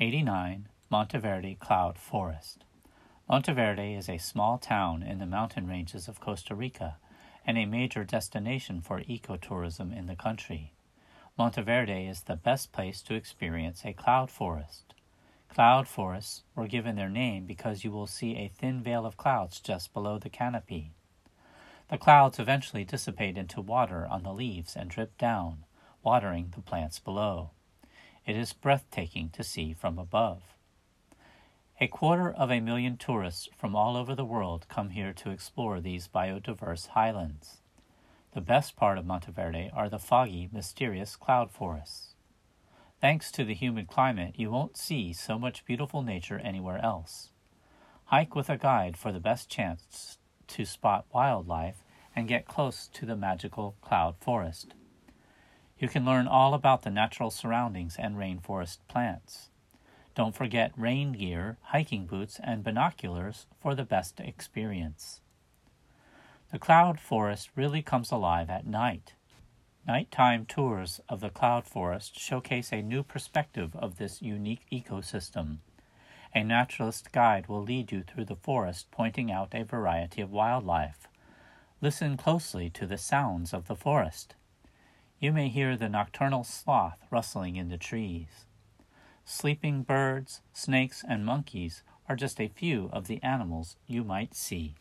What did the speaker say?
89 Monteverde Cloud Forest. Monteverde is a small town in the mountain ranges of Costa Rica and a major destination for ecotourism in the country. Monteverde is the best place to experience a cloud forest. Cloud forests were given their name because you will see a thin veil of clouds just below the canopy. The clouds eventually dissipate into water on the leaves and drip down, watering the plants below. It is breathtaking to see from above. A quarter of a million tourists from all over the world come here to explore these biodiverse highlands. The best part of Monteverde are the foggy, mysterious cloud forests. Thanks to the humid climate, you won't see so much beautiful nature anywhere else. Hike with a guide for the best chance to spot wildlife and get close to the magical cloud forest. You can learn all about the natural surroundings and rainforest plants. Don't forget rain gear, hiking boots, and binoculars for the best experience. The cloud forest really comes alive at night. Nighttime tours of the cloud forest showcase a new perspective of this unique ecosystem. A naturalist guide will lead you through the forest, pointing out a variety of wildlife. Listen closely to the sounds of the forest. You may hear the nocturnal sloth rustling in the trees. Sleeping birds, snakes, and monkeys are just a few of the animals you might see.